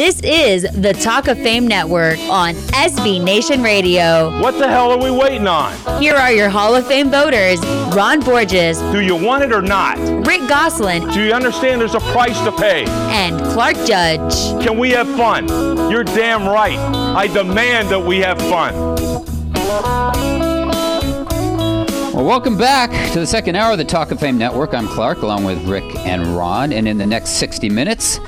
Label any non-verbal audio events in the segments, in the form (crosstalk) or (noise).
This is the Talk of Fame Network on SB Nation Radio. What the hell are we waiting on? Here are your Hall of Fame voters Ron Borges. Do you want it or not? Rick Gosselin. Do you understand there's a price to pay? And Clark Judge. Can we have fun? You're damn right. I demand that we have fun. Well, welcome back to the second hour of the Talk of Fame Network. I'm Clark, along with Rick and Ron. And in the next 60 minutes,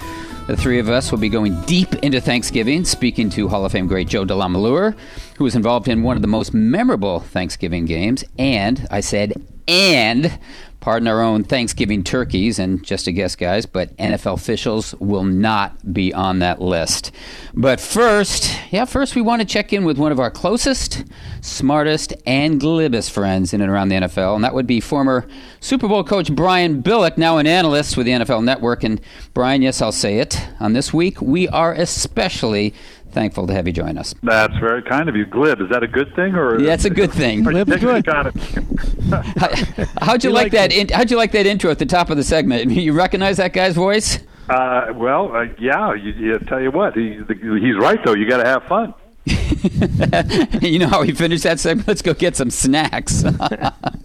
the three of us will be going deep into Thanksgiving, speaking to Hall of Fame great Joe DeLamielleure, who was involved in one of the most memorable Thanksgiving games. And I said, and pardon our own Thanksgiving turkeys, and just a guess, guys, but NFL officials will not be on that list. But first, yeah, first we want to check in with one of our closest, smartest, and glibest friends in and around the NFL, and that would be former Super Bowl coach Brian Billick, now an analyst with the NFL Network. And Brian, yes, I'll say it. On this week, we are especially thankful to have you join us. That's very kind of you. Glib, is that a good thing or? Yeah, it's a good thing. Glib is good. (laughs) How'd you, you like, like that? In, how'd you like that intro at the top of the segment? (laughs) You recognize that guy's voice? Uh, well, uh, yeah. You, you, tell you what, he, he's right though. You got to have fun. (laughs) you know how we finish that segment? Let's go get some snacks.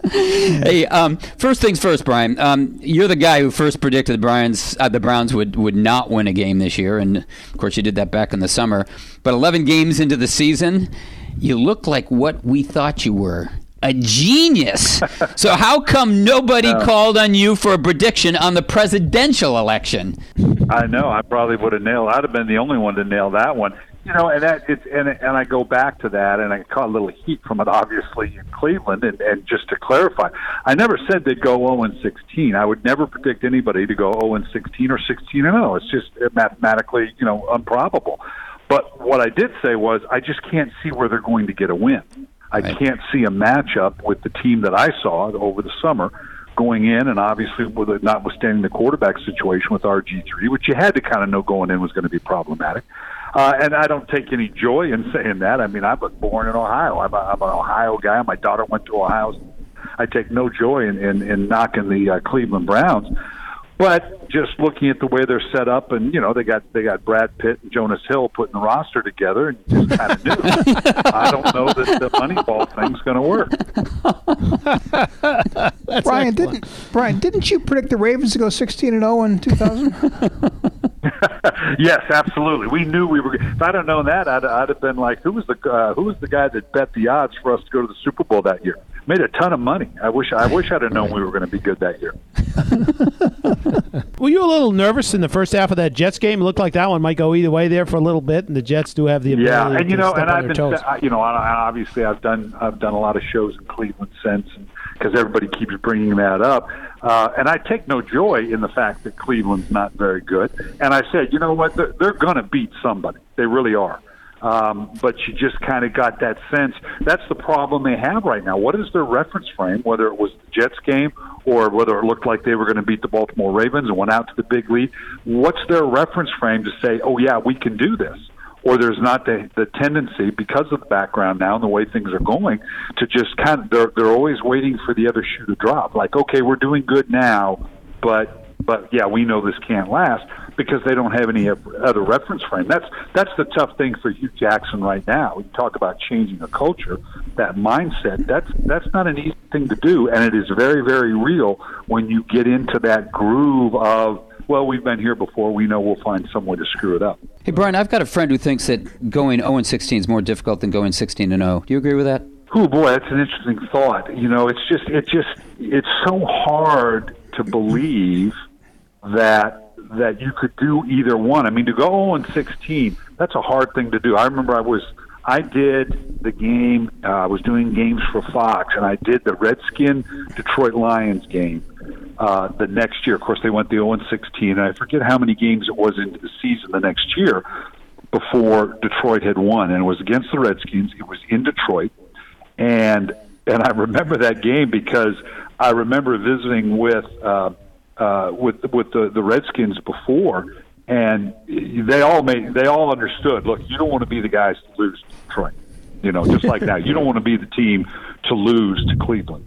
(laughs) hey, um, first things first, Brian. Um, you're the guy who first predicted the Browns, uh, the Browns would, would not win a game this year, and of course you did that back in the summer. But 11 games into the season, you look like what we thought you were. A genius. (laughs) so how come nobody uh, called on you for a prediction on the presidential election? I know. I probably would have nailed. I'd have been the only one to nail that one you know, and that it's and and I go back to that, and I caught a little heat from it, obviously in Cleveland. And, and just to clarify, I never said they'd go 0 and 16. I would never predict anybody to go 0 and 16 or 16 and 0. It's just uh, mathematically, you know, improbable. But what I did say was, I just can't see where they're going to get a win. I right. can't see a matchup with the team that I saw over the summer going in, and obviously, with it, notwithstanding the quarterback situation with RG three, which you had to kind of know going in was going to be problematic. Uh, and I don't take any joy in saying that. I mean, I was born in Ohio. I'm, a, I'm an Ohio guy. My daughter went to Ohio. I take no joy in, in, in knocking the uh, Cleveland Browns. But just looking at the way they're set up, and you know they got they got Brad Pitt and Jonas Hill putting the roster together, and you just kind of knew. (laughs) I don't know that the Moneyball thing's going to work. (laughs) Brian excellent. didn't Brian didn't you predict the Ravens to go sixteen and zero oh in two thousand? (laughs) (laughs) yes, absolutely. We knew we were. If I'd have known that, I'd, I'd have been like, "Who was the uh, who was the guy that bet the odds for us to go to the Super Bowl that year?" Made a ton of money. I wish I wish I'd have known we were going to be good that year. (laughs) were you a little nervous in the first half of that Jets game? It looked like that one might go either way there for a little bit, and the Jets do have the ability. Yeah, and you know, and I've been, you know, obviously I've done I've done a lot of shows in Cleveland since, because everybody keeps bringing that up. Uh, and I take no joy in the fact that Cleveland's not very good. And I said, you know what? They're, they're going to beat somebody. They really are. Um, but you just kind of got that sense. That's the problem they have right now. What is their reference frame, whether it was the Jets game or whether it looked like they were going to beat the Baltimore Ravens and went out to the big lead? What's their reference frame to say, oh, yeah, we can do this? Or there's not the the tendency because of the background now and the way things are going to just kind of they're they're always waiting for the other shoe to drop. Like, okay, we're doing good now, but but yeah, we know this can't last because they don't have any other reference frame. That's that's the tough thing for Hue Jackson right now. We talk about changing a culture, that mindset. That's that's not an easy thing to do, and it is very very real when you get into that groove of well, we've been here before. We know we'll find some way to screw it up. Hey, Brian, I've got a friend who thinks that going 0 16 is more difficult than going 16 and 0. Do you agree with that? Oh boy, that's an interesting thought. You know, it's just it just it's so hard to believe that that you could do either one. I mean, to go 0 and 16, that's a hard thing to do. I remember I was I did the game. Uh, I was doing games for Fox, and I did the Redskin Detroit Lions game uh, the next year. Of course, they went the 0 16, I forget how many games it was into the season the next year before Detroit had won, and it was against the Redskins. It was in Detroit, and and I remember that game because I remember visiting with uh, uh, with with the, the Redskins before, and they all made they all understood. Look, you don't want to be the guys to lose to Detroit. You know, just like that, you don't want to be the team to lose to Cleveland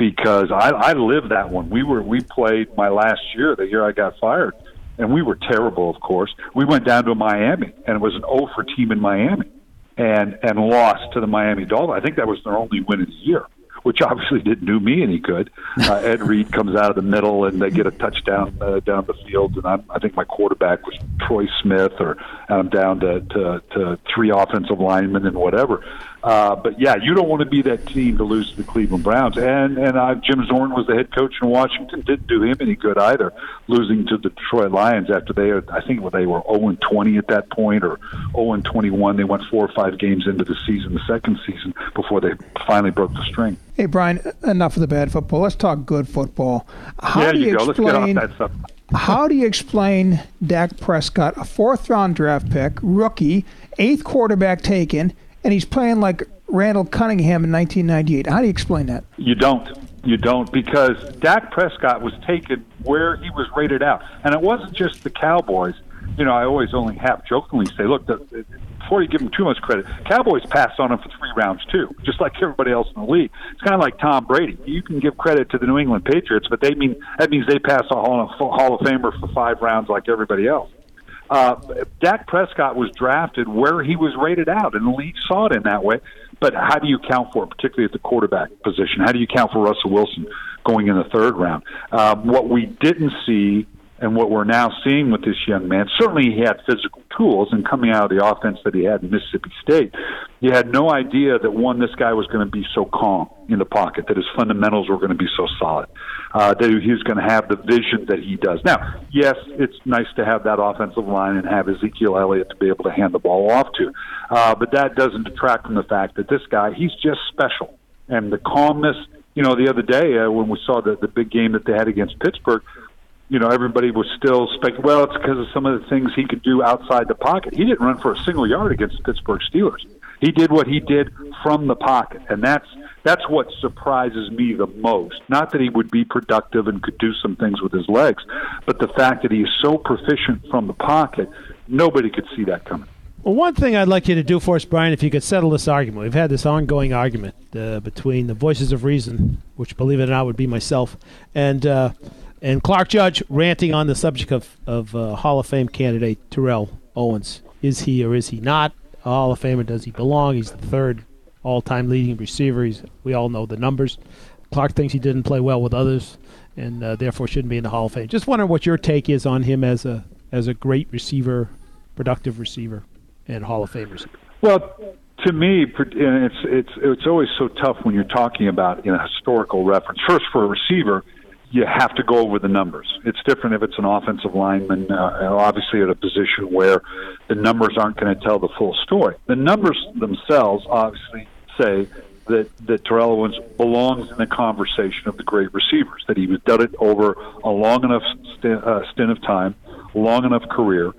because I, I lived that one. We were we played my last year, the year I got fired, and we were terrible, of course. We went down to Miami, and it was an 0 for team in Miami, and and lost to the Miami Dolphins. I think that was their only win of the year which (laughs) obviously didn't do me any good. Uh, Ed Reed comes out of the middle and they get a touchdown uh, down the field, and I'm, I think my quarterback was Troy Smith, or I'm down to, to, to three offensive linemen and whatever. Uh, but yeah, you don't want to be that team to lose to the Cleveland Browns. And and uh, Jim Zorn was the head coach in Washington. Didn't do him any good either, losing to the Detroit Lions after they I think they were 0 and 20 at that point or 0 and 21. They went four or five games into the season, the second season, before they finally broke the string. Hey Brian, enough of the bad football. Let's talk good football. How there do you, you go. explain? Let's get off that stuff. How do you explain Dak Prescott, a fourth round draft pick, rookie, eighth quarterback taken, and he's playing like Randall Cunningham in 1998? How do you explain that? You don't. You don't because Dak Prescott was taken where he was rated out, and it wasn't just the Cowboys. You know, I always only half jokingly say, "Look, the, before you give him too much credit, Cowboys passed on him for three rounds too, just like everybody else in the league. It's kind of like Tom Brady. You can give credit to the New England Patriots, but they mean that means they pass a Hall of, Hall of Famer for five rounds like everybody else. Uh, Dak Prescott was drafted where he was rated out, and the league saw it in that way. But how do you count for it, particularly at the quarterback position? How do you count for Russell Wilson going in the third round? Uh, what we didn't see and what we're now seeing with this young man, certainly he had physical tools, and coming out of the offense that he had in Mississippi State, you had no idea that one, this guy was going to be so calm in the pocket, that his fundamentals were going to be so solid, uh, that he was going to have the vision that he does. Now, yes, it's nice to have that offensive line and have Ezekiel Elliott to be able to hand the ball off to, uh, but that doesn't detract from the fact that this guy, he's just special. And the calmness, you know, the other day uh, when we saw the, the big game that they had against Pittsburgh, you know, everybody was still speculating, well, it's because of some of the things he could do outside the pocket. He didn't run for a single yard against the Pittsburgh Steelers. He did what he did from the pocket, and that's that's what surprises me the most. Not that he would be productive and could do some things with his legs, but the fact that he is so proficient from the pocket, nobody could see that coming. Well, one thing I'd like you to do for us, Brian, if you could settle this argument. We've had this ongoing argument uh, between the voices of reason, which, believe it or not, would be myself, and uh, and Clark Judge ranting on the subject of, of uh, Hall of Fame candidate Terrell Owens. Is he or is he not Hall of Famer? Does he belong? He's the third all time leading receiver. He's, we all know the numbers. Clark thinks he didn't play well with others and uh, therefore shouldn't be in the Hall of Fame. Just wondering what your take is on him as a as a great receiver, productive receiver, and Hall of Fame receiver. Well, to me, it's it's it's always so tough when you're talking about in a historical reference. First, for a receiver, you have to go over the numbers. It's different if it's an offensive lineman, uh, obviously at a position where the numbers aren't going to tell the full story. The numbers themselves obviously say that, that Terrell Owens belongs in the conversation of the great receivers, that he was done it over a long enough stint, uh, stint of time, long enough career,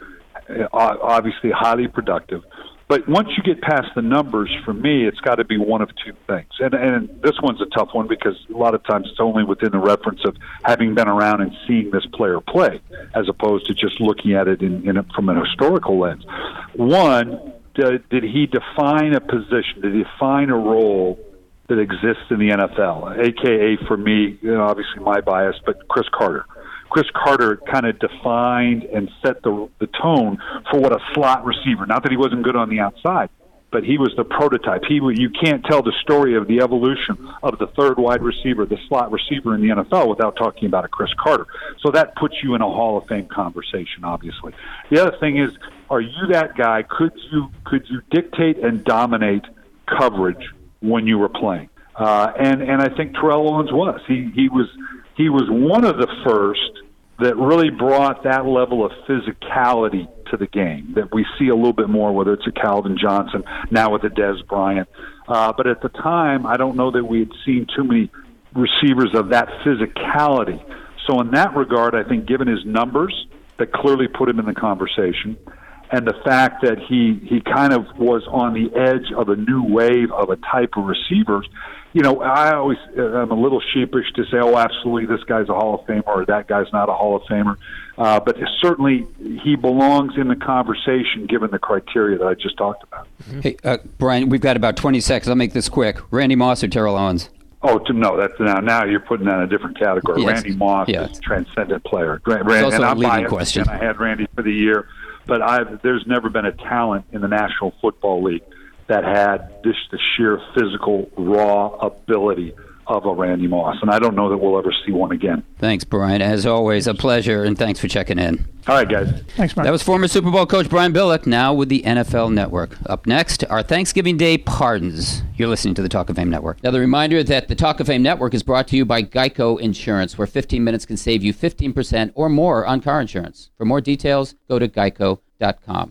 uh, obviously highly productive, but once you get past the numbers, for me, it's got to be one of two things. And, and this one's a tough one because a lot of times it's only within the reference of having been around and seeing this player play, as opposed to just looking at it in, in a, from an historical lens. One, did, did he define a position? Did he define a role that exists in the NFL? AKA, for me, you know, obviously my bias, but Cris Carter. Cris Carter kind of defined and set the the tone for what a slot receiver. Not that he wasn't good on the outside, but he was the prototype. He you can't tell the story of the evolution of the third wide receiver, the slot receiver in the NFL without talking about a Cris Carter. So that puts you in a Hall of Fame conversation, obviously. The other thing is, are you that guy? Could you could you dictate and dominate coverage when you were playing? Uh, and and I think Terrell Owens was. He he was he was one of the first that really brought that level of physicality to the game that we see a little bit more, whether it's a Calvin Johnson, now with a Dez Bryant. Uh, but at the time, I don't know that we had seen too many receivers of that physicality. So, in that regard, I think given his numbers, that clearly put him in the conversation, and the fact that he, he kind of was on the edge of a new wave of a type of receivers you know, I always I'm a little sheepish to say, oh, absolutely, this guy's a Hall of Famer or that guy's not a Hall of Famer. Uh, but certainly he belongs in the conversation given the criteria that I just talked about. Hey, uh, Brian, we've got about 20 seconds. I'll make this quick. Randy Moss or Terrell Owens? Oh, to no, that's now. Now you're putting that in a different category. Yes. Randy Moss Yeah. is a transcendent player. It's also and a leading biased, question. I had Randy for the year, but I've there's never been a talent in the National Football League that had this the sheer physical raw ability of a Randy Moss, and I don't know that we'll ever see one again. Thanks, Brian. As always, a pleasure, and thanks for checking in. All right, guys. Thanks, Brian. That was former Super Bowl coach Brian Billick, now with the NFL Network. Up next, our Thanksgiving Day pardons. You're listening to the Talk of Fame Network. Now, the reminder that the Talk of Fame Network is brought to you by Geico Insurance, where 15 minutes can save you 15% or more on car insurance. For more details, go to geico.com.